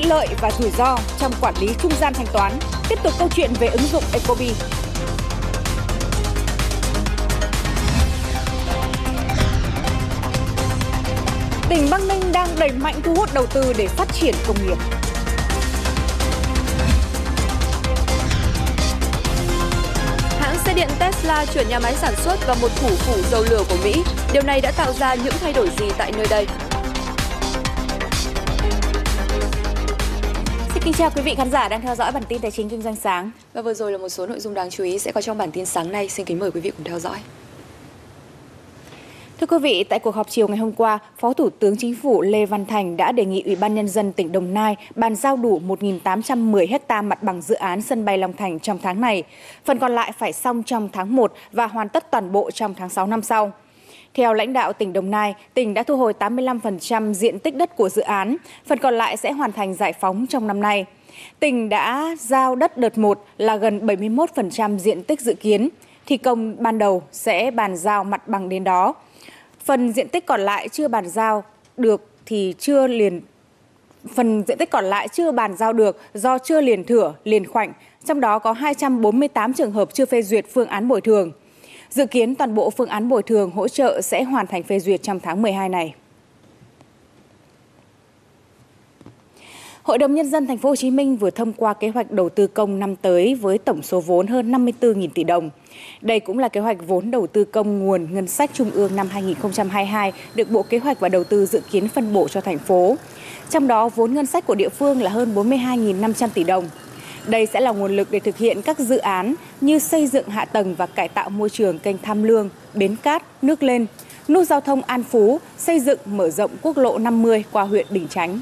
tiện lợi và rủi ro trong quản lý trung gian thanh toán. Tiếp tục câu chuyện về ứng dụng Ecobi. Tỉnh Bắc Ninh đang đẩy mạnh thu hút đầu tư để phát triển công nghiệp. Hãng xe điện Tesla chuyển nhà máy sản xuất vào một thủ phủ dầu lửa của Mỹ. Điều này đã tạo ra những thay đổi gì tại nơi đây? Kính chào quý vị khán giả đang theo dõi bản tin tài chính kinh doanh sáng. Và vừa rồi là một số nội dung đáng chú ý sẽ có trong bản tin sáng nay. Xin kính mời quý vị cùng theo dõi. Thưa quý vị, tại cuộc họp chiều ngày hôm qua, Phó Thủ tướng Chính phủ Lê Văn Thành đã đề nghị Ủy ban Nhân dân tỉnh Đồng Nai bàn giao đủ 1.810 ha mặt bằng dự án sân bay Long Thành trong tháng này. Phần còn lại phải xong trong tháng 1 và hoàn tất toàn bộ trong tháng 6 năm sau. Theo lãnh đạo tỉnh Đồng Nai, tỉnh đã thu hồi 85% diện tích đất của dự án, phần còn lại sẽ hoàn thành giải phóng trong năm nay. Tỉnh đã giao đất đợt 1 là gần 71% diện tích dự kiến. Thi công ban đầu sẽ bàn giao mặt bằng đến đó. Phần diện tích còn lại chưa bàn giao được thì chưa liền phần diện tích còn lại chưa bàn giao được do chưa liền thửa, liền khoảnh, trong đó có 248 trường hợp chưa phê duyệt phương án bồi thường. Dự kiến toàn bộ phương án bồi thường hỗ trợ sẽ hoàn thành phê duyệt trong tháng 12 này. Hội đồng nhân dân thành phố Hồ Chí Minh vừa thông qua kế hoạch đầu tư công năm tới với tổng số vốn hơn 54.000 tỷ đồng. Đây cũng là kế hoạch vốn đầu tư công nguồn ngân sách trung ương năm 2022 được Bộ Kế hoạch và Đầu tư dự kiến phân bổ cho thành phố. Trong đó, vốn ngân sách của địa phương là hơn 42.500 tỷ đồng. Đây sẽ là nguồn lực để thực hiện các dự án như xây dựng hạ tầng và cải tạo môi trường kênh Tham Lương, Bến Cát, Nước Lên, nút giao thông An Phú, xây dựng mở rộng quốc lộ 50 qua huyện Bình Chánh.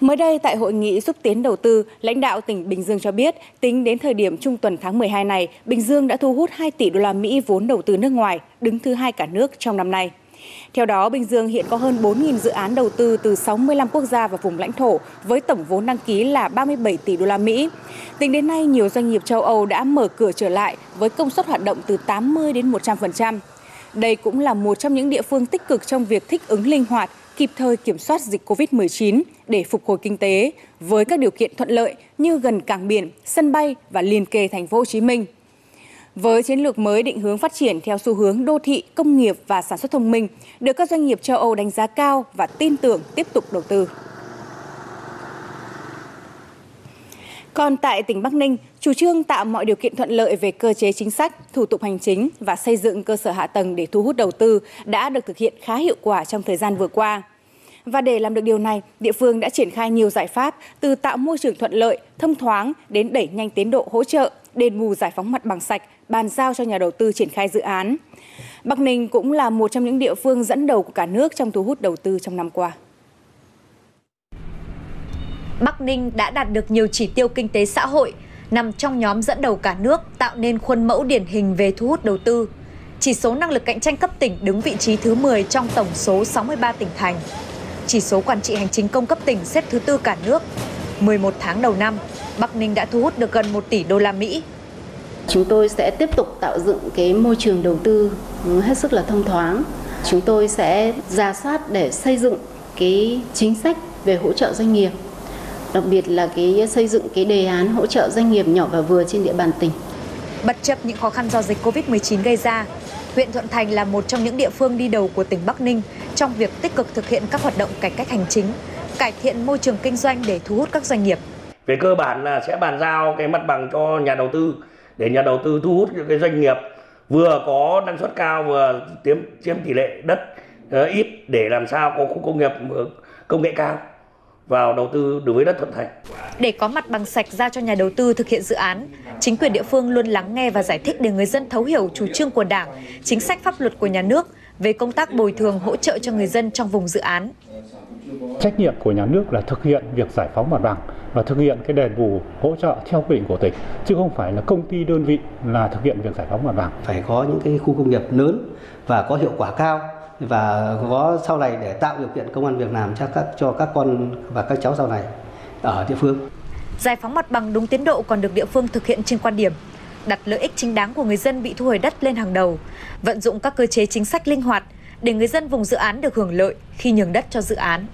Mới đây tại hội nghị xúc tiến đầu tư, lãnh đạo tỉnh Bình Dương cho biết, tính đến thời điểm trung tuần tháng 12 này, Bình Dương đã thu hút 2 tỷ đô la Mỹ vốn đầu tư nước ngoài, đứng thứ hai cả nước trong năm nay. Theo đó, Bình Dương hiện có hơn 4.000 dự án đầu tư từ 65 quốc gia và vùng lãnh thổ với tổng vốn đăng ký là 37 tỷ đô la Mỹ. Tính đến nay, nhiều doanh nghiệp châu Âu đã mở cửa trở lại với công suất hoạt động từ 80 đến 100%. Đây cũng là một trong những địa phương tích cực trong việc thích ứng linh hoạt, kịp thời kiểm soát dịch COVID-19 để phục hồi kinh tế với các điều kiện thuận lợi như gần cảng biển, sân bay và liền kề thành phố Hồ Chí Minh. Với chiến lược mới định hướng phát triển theo xu hướng đô thị, công nghiệp và sản xuất thông minh, được các doanh nghiệp châu Âu đánh giá cao và tin tưởng tiếp tục đầu tư. Còn tại tỉnh Bắc Ninh, chủ trương tạo mọi điều kiện thuận lợi về cơ chế chính sách, thủ tục hành chính và xây dựng cơ sở hạ tầng để thu hút đầu tư đã được thực hiện khá hiệu quả trong thời gian vừa qua. Và để làm được điều này, địa phương đã triển khai nhiều giải pháp từ tạo môi trường thuận lợi, thông thoáng đến đẩy nhanh tiến độ hỗ trợ, đền bù giải phóng mặt bằng sạch, bàn giao cho nhà đầu tư triển khai dự án. Bắc Ninh cũng là một trong những địa phương dẫn đầu của cả nước trong thu hút đầu tư trong năm qua. Bắc Ninh đã đạt được nhiều chỉ tiêu kinh tế xã hội, nằm trong nhóm dẫn đầu cả nước tạo nên khuôn mẫu điển hình về thu hút đầu tư. Chỉ số năng lực cạnh tranh cấp tỉnh đứng vị trí thứ 10 trong tổng số 63 tỉnh thành. Chỉ số quản trị hành chính công cấp tỉnh xếp thứ tư cả nước. 11 tháng đầu năm, Bắc Ninh đã thu hút được gần 1 tỷ đô la Mỹ. Chúng tôi sẽ tiếp tục tạo dựng cái môi trường đầu tư hết sức là thông thoáng. Chúng tôi sẽ ra soát để xây dựng cái chính sách về hỗ trợ doanh nghiệp đặc biệt là cái xây dựng cái đề án hỗ trợ doanh nghiệp nhỏ và vừa trên địa bàn tỉnh. Bất chấp những khó khăn do dịch Covid-19 gây ra, huyện Thuận Thành là một trong những địa phương đi đầu của tỉnh Bắc Ninh trong việc tích cực thực hiện các hoạt động cải cách hành chính, cải thiện môi trường kinh doanh để thu hút các doanh nghiệp. Về cơ bản là sẽ bàn giao cái mặt bằng cho nhà đầu tư để nhà đầu tư thu hút những cái doanh nghiệp vừa có năng suất cao vừa chiếm chiếm tỷ lệ đất uh, ít để làm sao có khu công nghiệp công nghệ cao vào đầu tư đối với đất Thuận Thành. Để có mặt bằng sạch ra cho nhà đầu tư thực hiện dự án, chính quyền địa phương luôn lắng nghe và giải thích để người dân thấu hiểu chủ trương của Đảng, chính sách pháp luật của nhà nước về công tác bồi thường hỗ trợ cho người dân trong vùng dự án. Trách nhiệm của nhà nước là thực hiện việc giải phóng mặt bằng và thực hiện cái đền bù hỗ trợ theo quy định của tỉnh chứ không phải là công ty đơn vị là thực hiện việc giải phóng mặt bằng. Phải có những cái khu công nghiệp lớn và có hiệu quả cao và có sau này để tạo điều kiện công an việc làm cho các cho các con và các cháu sau này ở địa phương. Giải phóng mặt bằng đúng tiến độ còn được địa phương thực hiện trên quan điểm đặt lợi ích chính đáng của người dân bị thu hồi đất lên hàng đầu, vận dụng các cơ chế chính sách linh hoạt, để người dân vùng dự án được hưởng lợi khi nhường đất cho dự án.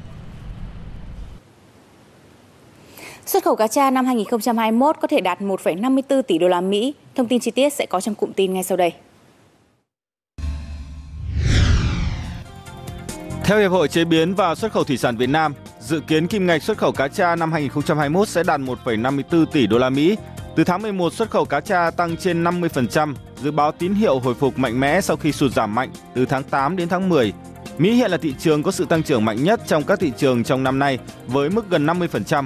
Xuất khẩu cá tra năm 2021 có thể đạt 1,54 tỷ đô la Mỹ. Thông tin chi tiết sẽ có trong cụm tin ngay sau đây. Theo Hiệp hội Chế biến và Xuất khẩu Thủy sản Việt Nam, dự kiến kim ngạch xuất khẩu cá tra năm 2021 sẽ đạt 1,54 tỷ đô la Mỹ. Từ tháng 11, xuất khẩu cá tra tăng trên 50%, dự báo tín hiệu hồi phục mạnh mẽ sau khi sụt giảm mạnh từ tháng 8 đến tháng 10. Mỹ hiện là thị trường có sự tăng trưởng mạnh nhất trong các thị trường trong năm nay với mức gần 50%.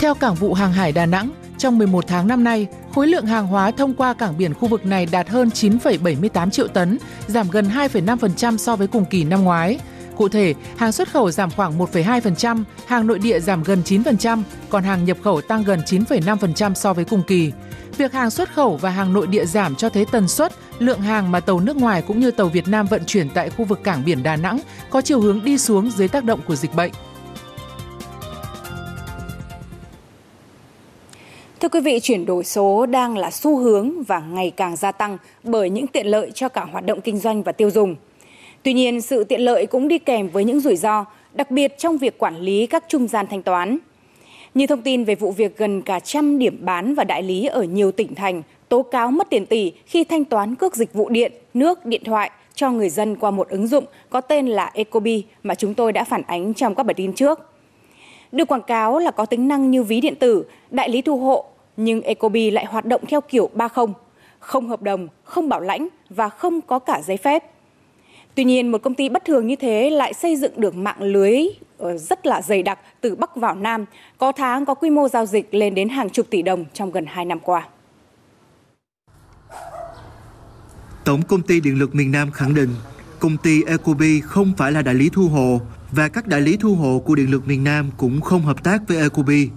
Theo Cảng vụ Hàng hải Đà Nẵng, trong 11 tháng năm nay, khối lượng hàng hóa thông qua cảng biển khu vực này đạt hơn 9,78 triệu tấn, giảm gần 2,5% so với cùng kỳ năm ngoái. Cụ thể, hàng xuất khẩu giảm khoảng 1,2%, hàng nội địa giảm gần 9%, còn hàng nhập khẩu tăng gần 9,5% so với cùng kỳ. Việc hàng xuất khẩu và hàng nội địa giảm cho thấy tần suất, lượng hàng mà tàu nước ngoài cũng như tàu Việt Nam vận chuyển tại khu vực cảng biển Đà Nẵng có chiều hướng đi xuống dưới tác động của dịch bệnh. Thưa quý vị, chuyển đổi số đang là xu hướng và ngày càng gia tăng bởi những tiện lợi cho cả hoạt động kinh doanh và tiêu dùng. Tuy nhiên, sự tiện lợi cũng đi kèm với những rủi ro, đặc biệt trong việc quản lý các trung gian thanh toán. Như thông tin về vụ việc gần cả trăm điểm bán và đại lý ở nhiều tỉnh thành tố cáo mất tiền tỷ khi thanh toán cước dịch vụ điện, nước, điện thoại cho người dân qua một ứng dụng có tên là Ecobi mà chúng tôi đã phản ánh trong các bản tin trước. Được quảng cáo là có tính năng như ví điện tử, đại lý thu hộ, nhưng Ecobi lại hoạt động theo kiểu 30, không hợp đồng, không bảo lãnh và không có cả giấy phép. Tuy nhiên, một công ty bất thường như thế lại xây dựng được mạng lưới ờ, rất là dày đặc từ Bắc vào Nam, có tháng có quy mô giao dịch lên đến hàng chục tỷ đồng trong gần 2 năm qua. Tổng công ty Điện lực miền Nam khẳng định công ty Ecobi không phải là đại lý thu hộ và các đại lý thu hộ của Điện lực miền Nam cũng không hợp tác với Ecobi.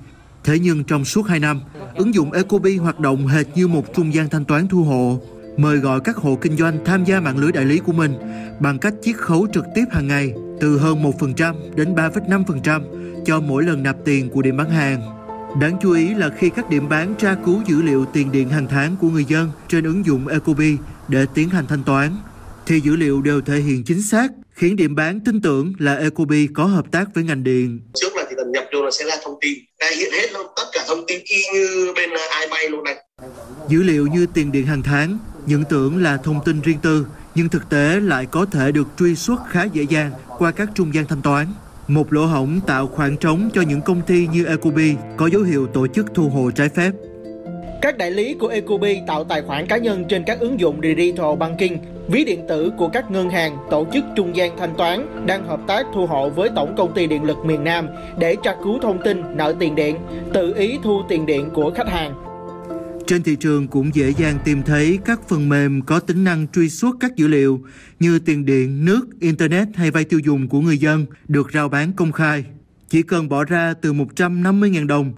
Thế nhưng trong suốt 2 năm, ứng dụng Ecobi hoạt động hệt như một trung gian thanh toán thu hộ, mời gọi các hộ kinh doanh tham gia mạng lưới đại lý của mình bằng cách chiết khấu trực tiếp hàng ngày từ hơn 1% đến 3,5% cho mỗi lần nạp tiền của điểm bán hàng. Đáng chú ý là khi các điểm bán tra cứu dữ liệu tiền điện hàng tháng của người dân trên ứng dụng Ecobi để tiến hành thanh toán, thì dữ liệu đều thể hiện chính xác, khiến điểm bán tin tưởng là Ecobi có hợp tác với ngành điện. Trước là chỉ cần nhập vô là sẽ ra thông tin, ra hiện hết luôn, tất cả thông tin y như bên iPay luôn này. Dữ liệu như tiền điện hàng tháng, những tưởng là thông tin riêng tư, nhưng thực tế lại có thể được truy xuất khá dễ dàng qua các trung gian thanh toán. Một lỗ hổng tạo khoảng trống cho những công ty như Ecobi có dấu hiệu tổ chức thu hồi trái phép. Các đại lý của Ecobi tạo tài khoản cá nhân trên các ứng dụng Digital Banking, ví điện tử của các ngân hàng, tổ chức trung gian thanh toán đang hợp tác thu hộ với Tổng công ty Điện lực miền Nam để tra cứu thông tin nợ tiền điện, tự ý thu tiền điện của khách hàng. Trên thị trường cũng dễ dàng tìm thấy các phần mềm có tính năng truy xuất các dữ liệu như tiền điện, nước, internet hay vay tiêu dùng của người dân được rao bán công khai. Chỉ cần bỏ ra từ 150.000 đồng.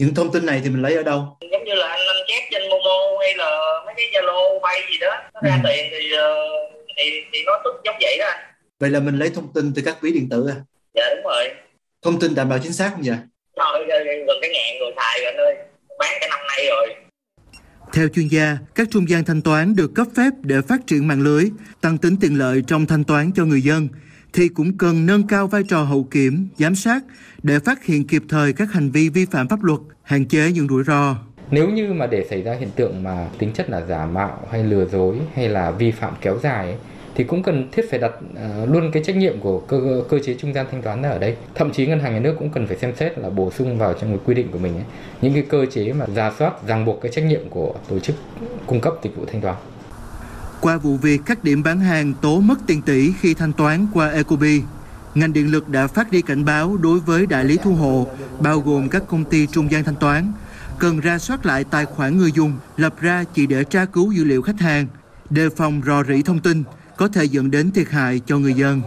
Những thông tin này thì mình lấy ở đâu? Giống như là hay là mấy cái Zalo vay gì đó, nó ra ừ. tiền thì, ờ, thì thì nó tức giống vậy đó anh. Vậy là mình lấy thông tin từ các ví điện tử à? Dạ đúng rồi. Thông tin đảm bảo chính xác không vậy? Thôi gần cái ngàn người xài rồi anh ơi. Bán cả năm nay rồi. Theo chuyên gia, các trung gian thanh toán được cấp phép để phát triển mạng lưới, tăng tính tiện lợi trong thanh toán cho người dân, thì cũng cần nâng cao vai trò hậu kiểm, giám sát để phát hiện kịp thời các hành vi vi phạm pháp luật, hạn chế những rủi ro. Nếu như mà để xảy ra hiện tượng mà tính chất là giả mạo hay lừa dối hay là vi phạm kéo dài ấy, thì cũng cần thiết phải đặt uh, luôn cái trách nhiệm của cơ cơ chế trung gian thanh toán ở đây. Thậm chí ngân hàng nhà nước cũng cần phải xem xét là bổ sung vào trong cái quy định của mình ấy, những cái cơ chế mà ra soát ràng buộc cái trách nhiệm của tổ chức cung cấp dịch vụ thanh toán. Qua vụ việc các điểm bán hàng tố mất tiền tỷ khi thanh toán qua Ecobee ngành điện lực đã phát đi cảnh báo đối với đại lý thu hộ, bao gồm các công ty trung gian thanh toán, cần ra soát lại tài khoản người dùng, lập ra chỉ để tra cứu dữ liệu khách hàng, đề phòng rò rỉ thông tin, có thể dẫn đến thiệt hại cho người dân.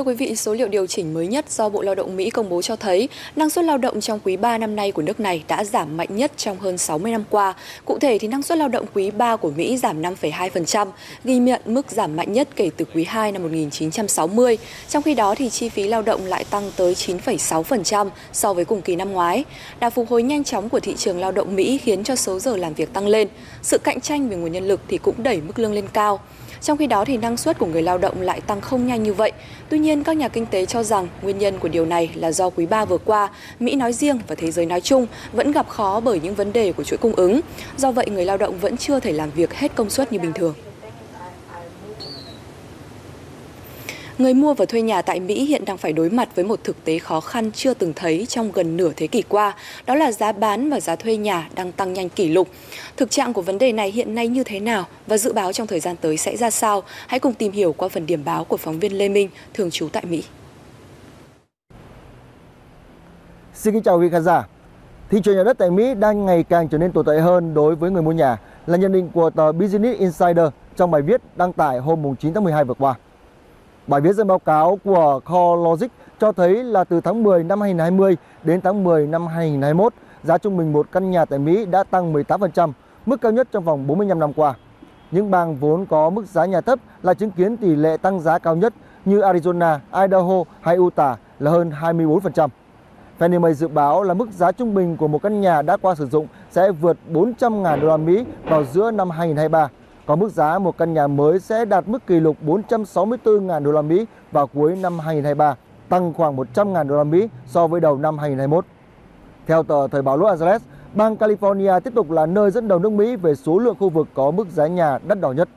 Thưa quý vị, số liệu điều chỉnh mới nhất do Bộ Lao động Mỹ công bố cho thấy năng suất lao động trong quý 3 năm nay của nước này đã giảm mạnh nhất trong hơn 60 năm qua. Cụ thể thì năng suất lao động quý 3 của Mỹ giảm 5,2%, ghi nhận mức giảm mạnh nhất kể từ quý 2 năm 1960. Trong khi đó thì chi phí lao động lại tăng tới 9,6% so với cùng kỳ năm ngoái. Đà phục hồi nhanh chóng của thị trường lao động Mỹ khiến cho số giờ làm việc tăng lên. Sự cạnh tranh về nguồn nhân lực thì cũng đẩy mức lương lên cao. Trong khi đó thì năng suất của người lao động lại tăng không nhanh như vậy. Tuy nhiên, các nhà kinh tế cho rằng nguyên nhân của điều này là do quý 3 vừa qua, Mỹ nói riêng và thế giới nói chung vẫn gặp khó bởi những vấn đề của chuỗi cung ứng. Do vậy, người lao động vẫn chưa thể làm việc hết công suất như bình thường. Người mua và thuê nhà tại Mỹ hiện đang phải đối mặt với một thực tế khó khăn chưa từng thấy trong gần nửa thế kỷ qua, đó là giá bán và giá thuê nhà đang tăng nhanh kỷ lục. Thực trạng của vấn đề này hiện nay như thế nào và dự báo trong thời gian tới sẽ ra sao? Hãy cùng tìm hiểu qua phần điểm báo của phóng viên Lê Minh, thường trú tại Mỹ. Xin kính chào quý khán giả. Thị trường nhà đất tại Mỹ đang ngày càng trở nên tồi tệ hơn đối với người mua nhà là nhận định của tờ Business Insider trong bài viết đăng tải hôm 9 tháng 12 vừa qua. Bài viết dẫn báo cáo của CoreLogic cho thấy là từ tháng 10 năm 2020 đến tháng 10 năm 2021, giá trung bình một căn nhà tại Mỹ đã tăng 18%, mức cao nhất trong vòng 45 năm qua. Những bang vốn có mức giá nhà thấp là chứng kiến tỷ lệ tăng giá cao nhất như Arizona, Idaho hay Utah là hơn 24%. Fannie Mae dự báo là mức giá trung bình của một căn nhà đã qua sử dụng sẽ vượt 400.000 đô la Mỹ vào giữa năm 2023 và mức giá một căn nhà mới sẽ đạt mức kỷ lục 464.000 đô la Mỹ vào cuối năm 2023, tăng khoảng 100.000 đô la Mỹ so với đầu năm 2021. Theo tờ Thời báo Los Angeles, bang California tiếp tục là nơi dẫn đầu nước Mỹ về số lượng khu vực có mức giá nhà đắt đỏ nhất.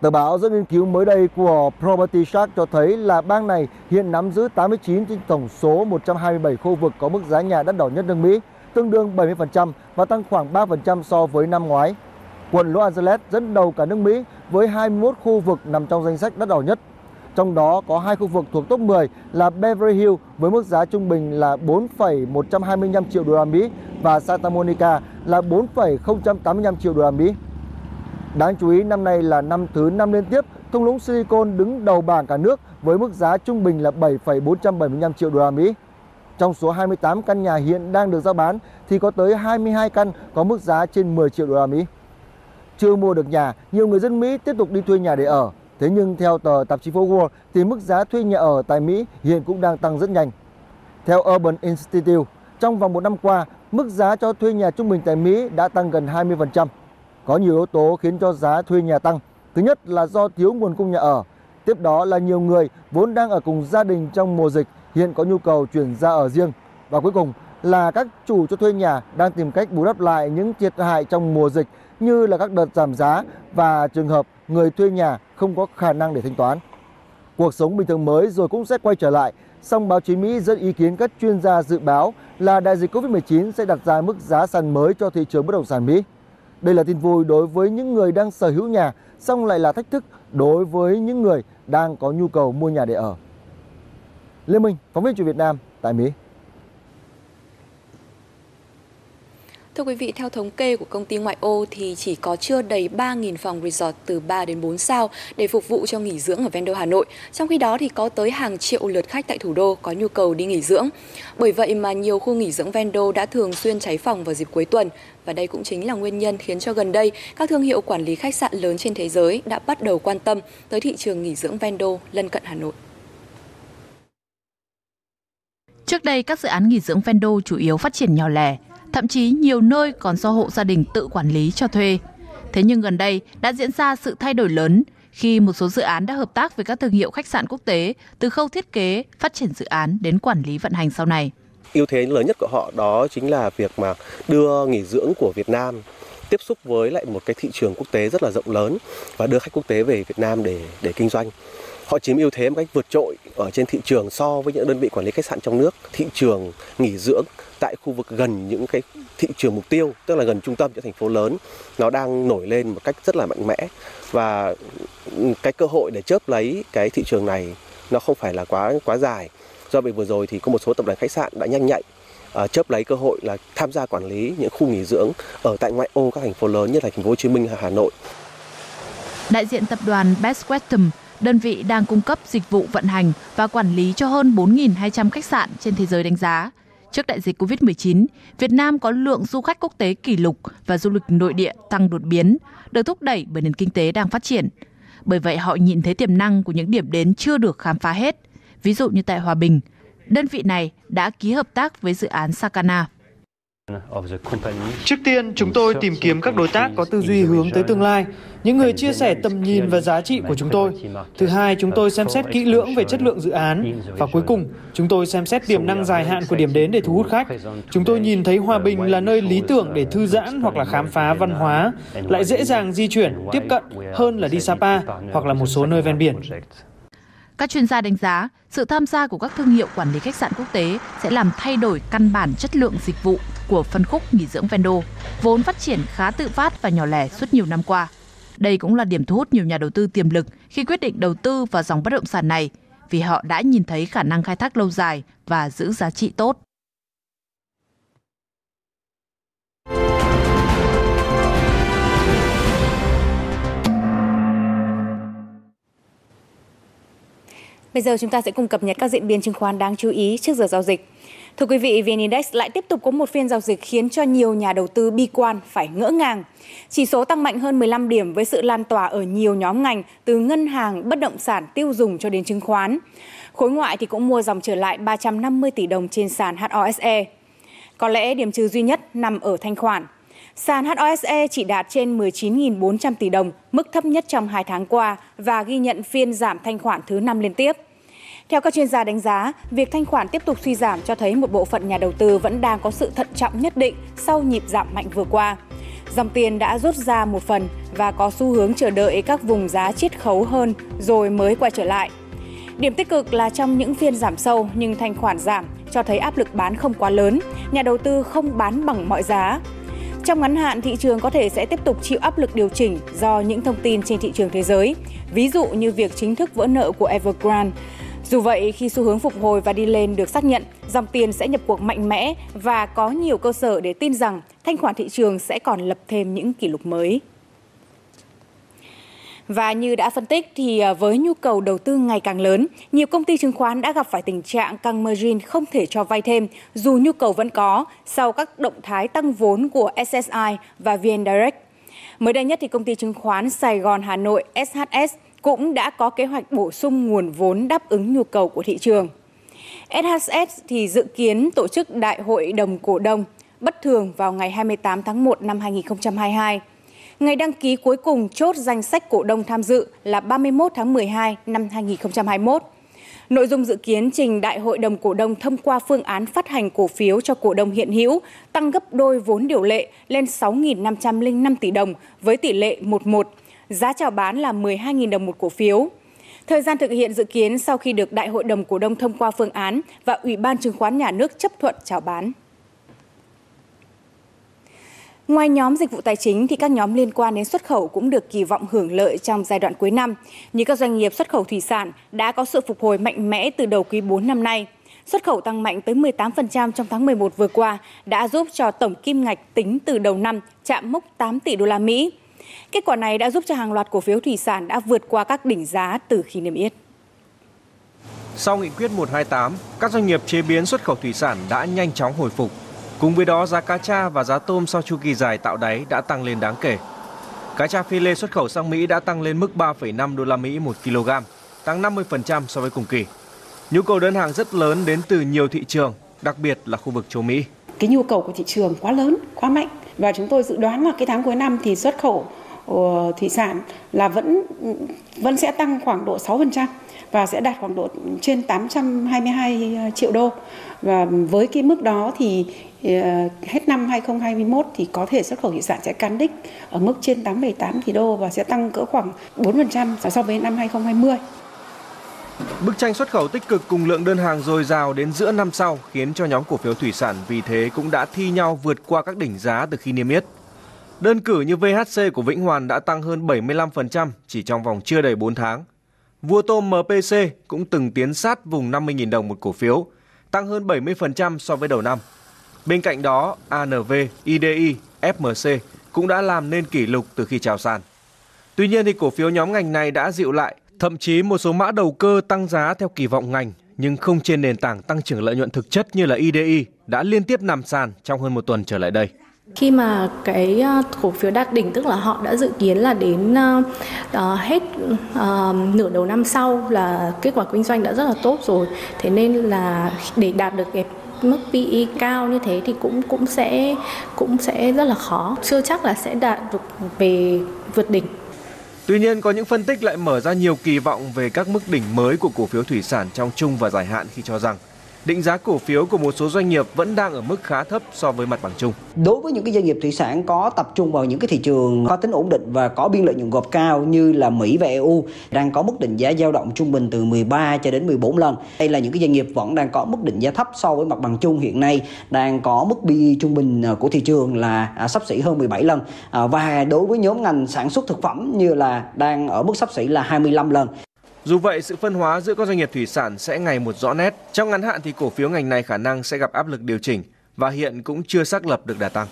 Tờ báo dẫn nghiên cứu mới đây của Property Shark cho thấy là bang này hiện nắm giữ 89 trên tổng số 127 khu vực có mức giá nhà đắt đỏ nhất nước Mỹ, tương đương 70% và tăng khoảng 3% so với năm ngoái quận Los Angeles dẫn đầu cả nước Mỹ với 21 khu vực nằm trong danh sách đắt đỏ nhất. Trong đó có hai khu vực thuộc top 10 là Beverly Hills với mức giá trung bình là 4,125 triệu đô la Mỹ và Santa Monica là 4,085 triệu đô la Mỹ. Đáng chú ý năm nay là năm thứ năm liên tiếp thung lũng Silicon đứng đầu bảng cả nước với mức giá trung bình là 7,475 triệu đô la Mỹ. Trong số 28 căn nhà hiện đang được giao bán thì có tới 22 căn có mức giá trên 10 triệu đô la Mỹ chưa mua được nhà, nhiều người dân Mỹ tiếp tục đi thuê nhà để ở. Thế nhưng theo tờ tạp chí phố Wall thì mức giá thuê nhà ở tại Mỹ hiện cũng đang tăng rất nhanh. Theo Urban Institute, trong vòng một năm qua, mức giá cho thuê nhà trung bình tại Mỹ đã tăng gần 20%. Có nhiều yếu tố khiến cho giá thuê nhà tăng. Thứ nhất là do thiếu nguồn cung nhà ở. Tiếp đó là nhiều người vốn đang ở cùng gia đình trong mùa dịch hiện có nhu cầu chuyển ra ở riêng. Và cuối cùng là các chủ cho thuê nhà đang tìm cách bù đắp lại những thiệt hại trong mùa dịch như là các đợt giảm giá và trường hợp người thuê nhà không có khả năng để thanh toán. Cuộc sống bình thường mới rồi cũng sẽ quay trở lại, song báo chí Mỹ dẫn ý kiến các chuyên gia dự báo là đại dịch Covid-19 sẽ đặt ra mức giá sàn mới cho thị trường bất động sản Mỹ. Đây là tin vui đối với những người đang sở hữu nhà, song lại là thách thức đối với những người đang có nhu cầu mua nhà để ở. Lê Minh, phóng viên truyền Việt Nam tại Mỹ. Thưa quý vị, theo thống kê của công ty ngoại ô thì chỉ có chưa đầy 3.000 phòng resort từ 3 đến 4 sao để phục vụ cho nghỉ dưỡng ở ven đô Hà Nội. Trong khi đó thì có tới hàng triệu lượt khách tại thủ đô có nhu cầu đi nghỉ dưỡng. Bởi vậy mà nhiều khu nghỉ dưỡng ven đô đã thường xuyên cháy phòng vào dịp cuối tuần. Và đây cũng chính là nguyên nhân khiến cho gần đây các thương hiệu quản lý khách sạn lớn trên thế giới đã bắt đầu quan tâm tới thị trường nghỉ dưỡng ven đô lân cận Hà Nội. Trước đây, các dự án nghỉ dưỡng ven đô chủ yếu phát triển nhỏ lẻ, thậm chí nhiều nơi còn do hộ gia đình tự quản lý cho thuê. Thế nhưng gần đây đã diễn ra sự thay đổi lớn khi một số dự án đã hợp tác với các thương hiệu khách sạn quốc tế từ khâu thiết kế, phát triển dự án đến quản lý vận hành sau này. ưu thế lớn nhất của họ đó chính là việc mà đưa nghỉ dưỡng của Việt Nam tiếp xúc với lại một cái thị trường quốc tế rất là rộng lớn và đưa khách quốc tế về Việt Nam để để kinh doanh họ chiếm ưu thế một cách vượt trội ở trên thị trường so với những đơn vị quản lý khách sạn trong nước thị trường nghỉ dưỡng tại khu vực gần những cái thị trường mục tiêu tức là gần trung tâm những thành phố lớn nó đang nổi lên một cách rất là mạnh mẽ và cái cơ hội để chớp lấy cái thị trường này nó không phải là quá quá dài do vậy vừa rồi thì có một số tập đoàn khách sạn đã nhanh nhạy uh, chớp lấy cơ hội là tham gia quản lý những khu nghỉ dưỡng ở tại ngoại ô các thành phố lớn như là thành phố Hồ Chí Minh hay Hà Nội. Đại diện tập đoàn Best Western đơn vị đang cung cấp dịch vụ vận hành và quản lý cho hơn 4.200 khách sạn trên thế giới đánh giá. Trước đại dịch COVID-19, Việt Nam có lượng du khách quốc tế kỷ lục và du lịch nội địa tăng đột biến, được thúc đẩy bởi nền kinh tế đang phát triển. Bởi vậy họ nhìn thấy tiềm năng của những điểm đến chưa được khám phá hết. Ví dụ như tại Hòa Bình, đơn vị này đã ký hợp tác với dự án Sakana. Trước tiên, chúng tôi tìm kiếm các đối tác có tư duy hướng tới tương lai, những người chia sẻ tầm nhìn và giá trị của chúng tôi. Thứ hai, chúng tôi xem xét kỹ lưỡng về chất lượng dự án. Và cuối cùng, chúng tôi xem xét tiềm năng dài hạn của điểm đến để thu hút khách. Chúng tôi nhìn thấy Hòa Bình là nơi lý tưởng để thư giãn hoặc là khám phá văn hóa, lại dễ dàng di chuyển, tiếp cận hơn là đi Sapa hoặc là một số nơi ven biển. Các chuyên gia đánh giá, sự tham gia của các thương hiệu quản lý khách sạn quốc tế sẽ làm thay đổi căn bản chất lượng dịch vụ của phân khúc nghỉ dưỡng Vendo, vốn phát triển khá tự phát và nhỏ lẻ suốt nhiều năm qua. Đây cũng là điểm thu hút nhiều nhà đầu tư tiềm lực khi quyết định đầu tư vào dòng bất động sản này, vì họ đã nhìn thấy khả năng khai thác lâu dài và giữ giá trị tốt. Bây giờ chúng ta sẽ cùng cập nhật các diễn biến chứng khoán đáng chú ý trước giờ giao dịch. Thưa quý vị, VN Index lại tiếp tục có một phiên giao dịch khiến cho nhiều nhà đầu tư bi quan phải ngỡ ngàng. Chỉ số tăng mạnh hơn 15 điểm với sự lan tỏa ở nhiều nhóm ngành từ ngân hàng, bất động sản, tiêu dùng cho đến chứng khoán. Khối ngoại thì cũng mua dòng trở lại 350 tỷ đồng trên sàn HOSE. Có lẽ điểm trừ duy nhất nằm ở thanh khoản. Sàn HOSE chỉ đạt trên 19.400 tỷ đồng, mức thấp nhất trong 2 tháng qua và ghi nhận phiên giảm thanh khoản thứ 5 liên tiếp. Theo các chuyên gia đánh giá, việc thanh khoản tiếp tục suy giảm cho thấy một bộ phận nhà đầu tư vẫn đang có sự thận trọng nhất định sau nhịp giảm mạnh vừa qua. Dòng tiền đã rút ra một phần và có xu hướng chờ đợi các vùng giá chiết khấu hơn rồi mới quay trở lại. Điểm tích cực là trong những phiên giảm sâu nhưng thanh khoản giảm cho thấy áp lực bán không quá lớn, nhà đầu tư không bán bằng mọi giá. Trong ngắn hạn, thị trường có thể sẽ tiếp tục chịu áp lực điều chỉnh do những thông tin trên thị trường thế giới, ví dụ như việc chính thức vỡ nợ của Evergrande, dù vậy, khi xu hướng phục hồi và đi lên được xác nhận, dòng tiền sẽ nhập cuộc mạnh mẽ và có nhiều cơ sở để tin rằng thanh khoản thị trường sẽ còn lập thêm những kỷ lục mới. Và như đã phân tích thì à, với nhu cầu đầu tư ngày càng lớn, nhiều công ty chứng khoán đã gặp phải tình trạng căng margin không thể cho vay thêm dù nhu cầu vẫn có sau các động thái tăng vốn của SSI và VN Direct. Mới đây nhất thì công ty chứng khoán Sài Gòn Hà Nội SHS cũng đã có kế hoạch bổ sung nguồn vốn đáp ứng nhu cầu của thị trường. SHS thì dự kiến tổ chức đại hội đồng cổ đông bất thường vào ngày 28 tháng 1 năm 2022. Ngày đăng ký cuối cùng chốt danh sách cổ đông tham dự là 31 tháng 12 năm 2021. Nội dung dự kiến trình Đại hội đồng cổ đông thông qua phương án phát hành cổ phiếu cho cổ đông hiện hữu, tăng gấp đôi vốn điều lệ lên 6.505 tỷ đồng với tỷ lệ 11 giá chào bán là 12.000 đồng một cổ phiếu. Thời gian thực hiện dự kiến sau khi được Đại hội đồng cổ đông thông qua phương án và Ủy ban chứng khoán nhà nước chấp thuận chào bán. Ngoài nhóm dịch vụ tài chính thì các nhóm liên quan đến xuất khẩu cũng được kỳ vọng hưởng lợi trong giai đoạn cuối năm, như các doanh nghiệp xuất khẩu thủy sản đã có sự phục hồi mạnh mẽ từ đầu quý 4 năm nay. Xuất khẩu tăng mạnh tới 18% trong tháng 11 vừa qua đã giúp cho tổng kim ngạch tính từ đầu năm chạm mốc 8 tỷ đô la Mỹ. Kết quả này đã giúp cho hàng loạt cổ phiếu thủy sản đã vượt qua các đỉnh giá từ khi niêm yết. Sau nghị quyết 128, các doanh nghiệp chế biến xuất khẩu thủy sản đã nhanh chóng hồi phục. Cùng với đó, giá cá tra và giá tôm sau chu kỳ dài tạo đáy đã tăng lên đáng kể. Cá tra phi lê xuất khẩu sang Mỹ đã tăng lên mức 3,5 đô la Mỹ một kg, tăng 50% so với cùng kỳ. Nhu cầu đơn hàng rất lớn đến từ nhiều thị trường, đặc biệt là khu vực châu Mỹ. Cái nhu cầu của thị trường quá lớn, quá mạnh và chúng tôi dự đoán là cái tháng cuối năm thì xuất khẩu ờ, thủy sản là vẫn vẫn sẽ tăng khoảng độ 6% và sẽ đạt khoảng độ trên 822 ờ, triệu đô. Và với cái mức đó thì ờ, hết năm 2021 thì có thể xuất khẩu thủy sản sẽ cán đích ở mức trên 8,8 tỷ đô và sẽ tăng cỡ khoảng 4% so với năm 2020. Bức tranh xuất khẩu tích cực cùng lượng đơn hàng dồi dào đến giữa năm sau khiến cho nhóm cổ phiếu thủy sản vì thế cũng đã thi nhau vượt qua các đỉnh giá từ khi niêm yết. Đơn cử như VHC của Vĩnh Hoàn đã tăng hơn 75% chỉ trong vòng chưa đầy 4 tháng. Vua tôm MPC cũng từng tiến sát vùng 50.000 đồng một cổ phiếu, tăng hơn 70% so với đầu năm. Bên cạnh đó, ANV, IDI, FMC cũng đã làm nên kỷ lục từ khi chào sàn. Tuy nhiên thì cổ phiếu nhóm ngành này đã dịu lại Thậm chí một số mã đầu cơ tăng giá theo kỳ vọng ngành nhưng không trên nền tảng tăng trưởng lợi nhuận thực chất như là IDI đã liên tiếp nằm sàn trong hơn một tuần trở lại đây. Khi mà cái à, cổ phiếu đạt đỉnh tức là họ đã dự kiến là đến uh, hết uh, nửa đầu năm sau là kết quả kinh doanh đã rất là tốt rồi. Thế nên là để đạt được cái mức PE cao như thế thì cũng cũng sẽ cũng sẽ rất là khó. Chưa chắc là sẽ đạt được về vượt đỉnh. Tuy nhiên, có những phân tích lại mở ra nhiều kỳ vọng về các mức đỉnh mới của cổ phiếu thủy sản trong trung và dài hạn khi cho rằng định giá cổ phiếu của một số doanh nghiệp vẫn đang ở mức khá thấp so với mặt bằng chung. Đối với những cái doanh nghiệp thủy sản có tập trung vào những cái thị trường có tính ổn định và có biên lợi nhuận gộp cao như là Mỹ và EU đang có mức định giá dao động trung bình từ 13 cho đến 14 lần. Đây là những cái doanh nghiệp vẫn đang có mức định giá thấp so với mặt bằng chung hiện nay, đang có mức PE trung bình à, của thị trường là à, sắp xỉ hơn 17 lần à, và đối với nhóm ngành sản xuất thực phẩm như là đang ở mức sắp xỉ là 25 lần. Dù vậy, sự phân hóa giữa các doanh nghiệp thủy sản sẽ ngày một rõ nét. Trong ngắn hạn thì cổ phiếu ngành này khả năng sẽ gặp áp lực điều chỉnh và hiện cũng chưa xác lập được đà tăng.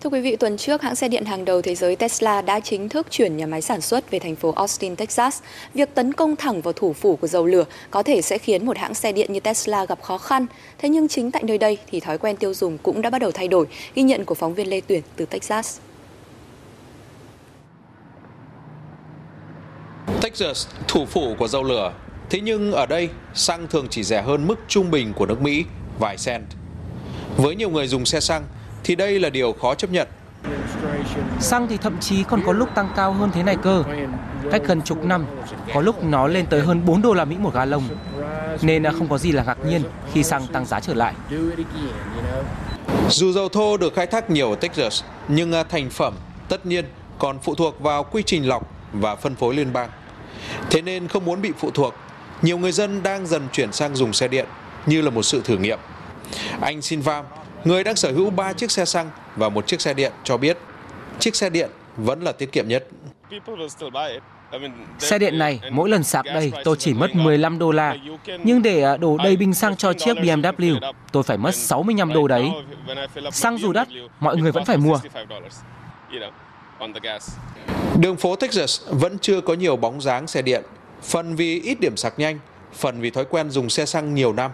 Thưa quý vị, tuần trước hãng xe điện hàng đầu thế giới Tesla đã chính thức chuyển nhà máy sản xuất về thành phố Austin, Texas. Việc tấn công thẳng vào thủ phủ của dầu lửa có thể sẽ khiến một hãng xe điện như Tesla gặp khó khăn. Thế nhưng chính tại nơi đây thì thói quen tiêu dùng cũng đã bắt đầu thay đổi, ghi nhận của phóng viên Lê Tuyển từ Texas. Texas, thủ phủ của dầu lửa. Thế nhưng ở đây, xăng thường chỉ rẻ hơn mức trung bình của nước Mỹ, vài cent. Với nhiều người dùng xe xăng, thì đây là điều khó chấp nhận. Xăng thì thậm chí còn có lúc tăng cao hơn thế này cơ. Cách gần chục năm, có lúc nó lên tới hơn 4 đô la Mỹ một ga lông. Nên không có gì là ngạc nhiên khi xăng tăng giá trở lại. Dù dầu thô được khai thác nhiều ở Texas, nhưng thành phẩm tất nhiên còn phụ thuộc vào quy trình lọc và phân phối liên bang. Thế nên không muốn bị phụ thuộc, nhiều người dân đang dần chuyển sang dùng xe điện như là một sự thử nghiệm. Anh Sinvam, người đang sở hữu 3 chiếc xe xăng và một chiếc xe điện cho biết chiếc xe điện vẫn là tiết kiệm nhất. Xe điện này, mỗi lần sạc đây tôi chỉ mất 15 đô la, nhưng để à, đổ đầy bình xăng cho chiếc BMW, tôi phải mất 65 đô đấy. Xăng dù đắt, mọi người vẫn phải mua. Đường phố Texas vẫn chưa có nhiều bóng dáng xe điện, phần vì ít điểm sạc nhanh, phần vì thói quen dùng xe xăng nhiều năm.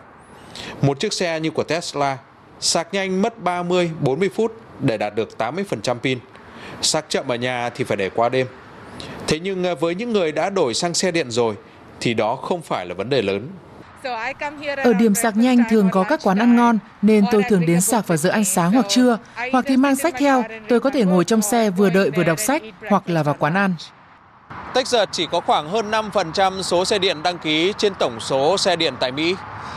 Một chiếc xe như của Tesla, sạc nhanh mất 30-40 phút để đạt được 80% pin. Sạc chậm ở nhà thì phải để qua đêm. Thế nhưng à, với những người đã đổi sang xe điện rồi thì đó không phải là vấn đề lớn. Ở điểm sạc nhanh thường có các quán ăn ngon nên tôi thường đến sạc vào giờ ăn sáng hoặc trưa, hoặc thì mang sách theo, tôi có thể ngồi trong xe vừa đợi vừa đọc sách hoặc là vào quán ăn. Texas chỉ có khoảng hơn 5% số xe điện đăng ký trên tổng số xe điện tại Mỹ.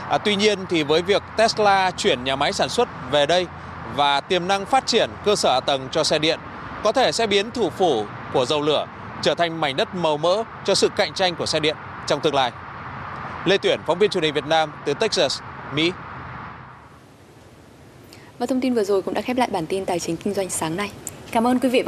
À, tuy nhiên thì với việc Tesla chuyển nhà máy sản xuất về đây và tiềm năng phát triển cơ sở hạ tầng cho xe điện có thể sẽ biến thủ phủ của dầu lửa trở thành mảnh đất màu mỡ cho sự cạnh tranh của xe điện trong tương lai. Lê Tuyển, phóng viên truyền hình Việt Nam từ Texas, Mỹ. Và thông tin vừa rồi cũng đã khép lại bản tin tài chính kinh doanh sáng nay. Cảm ơn quý vị.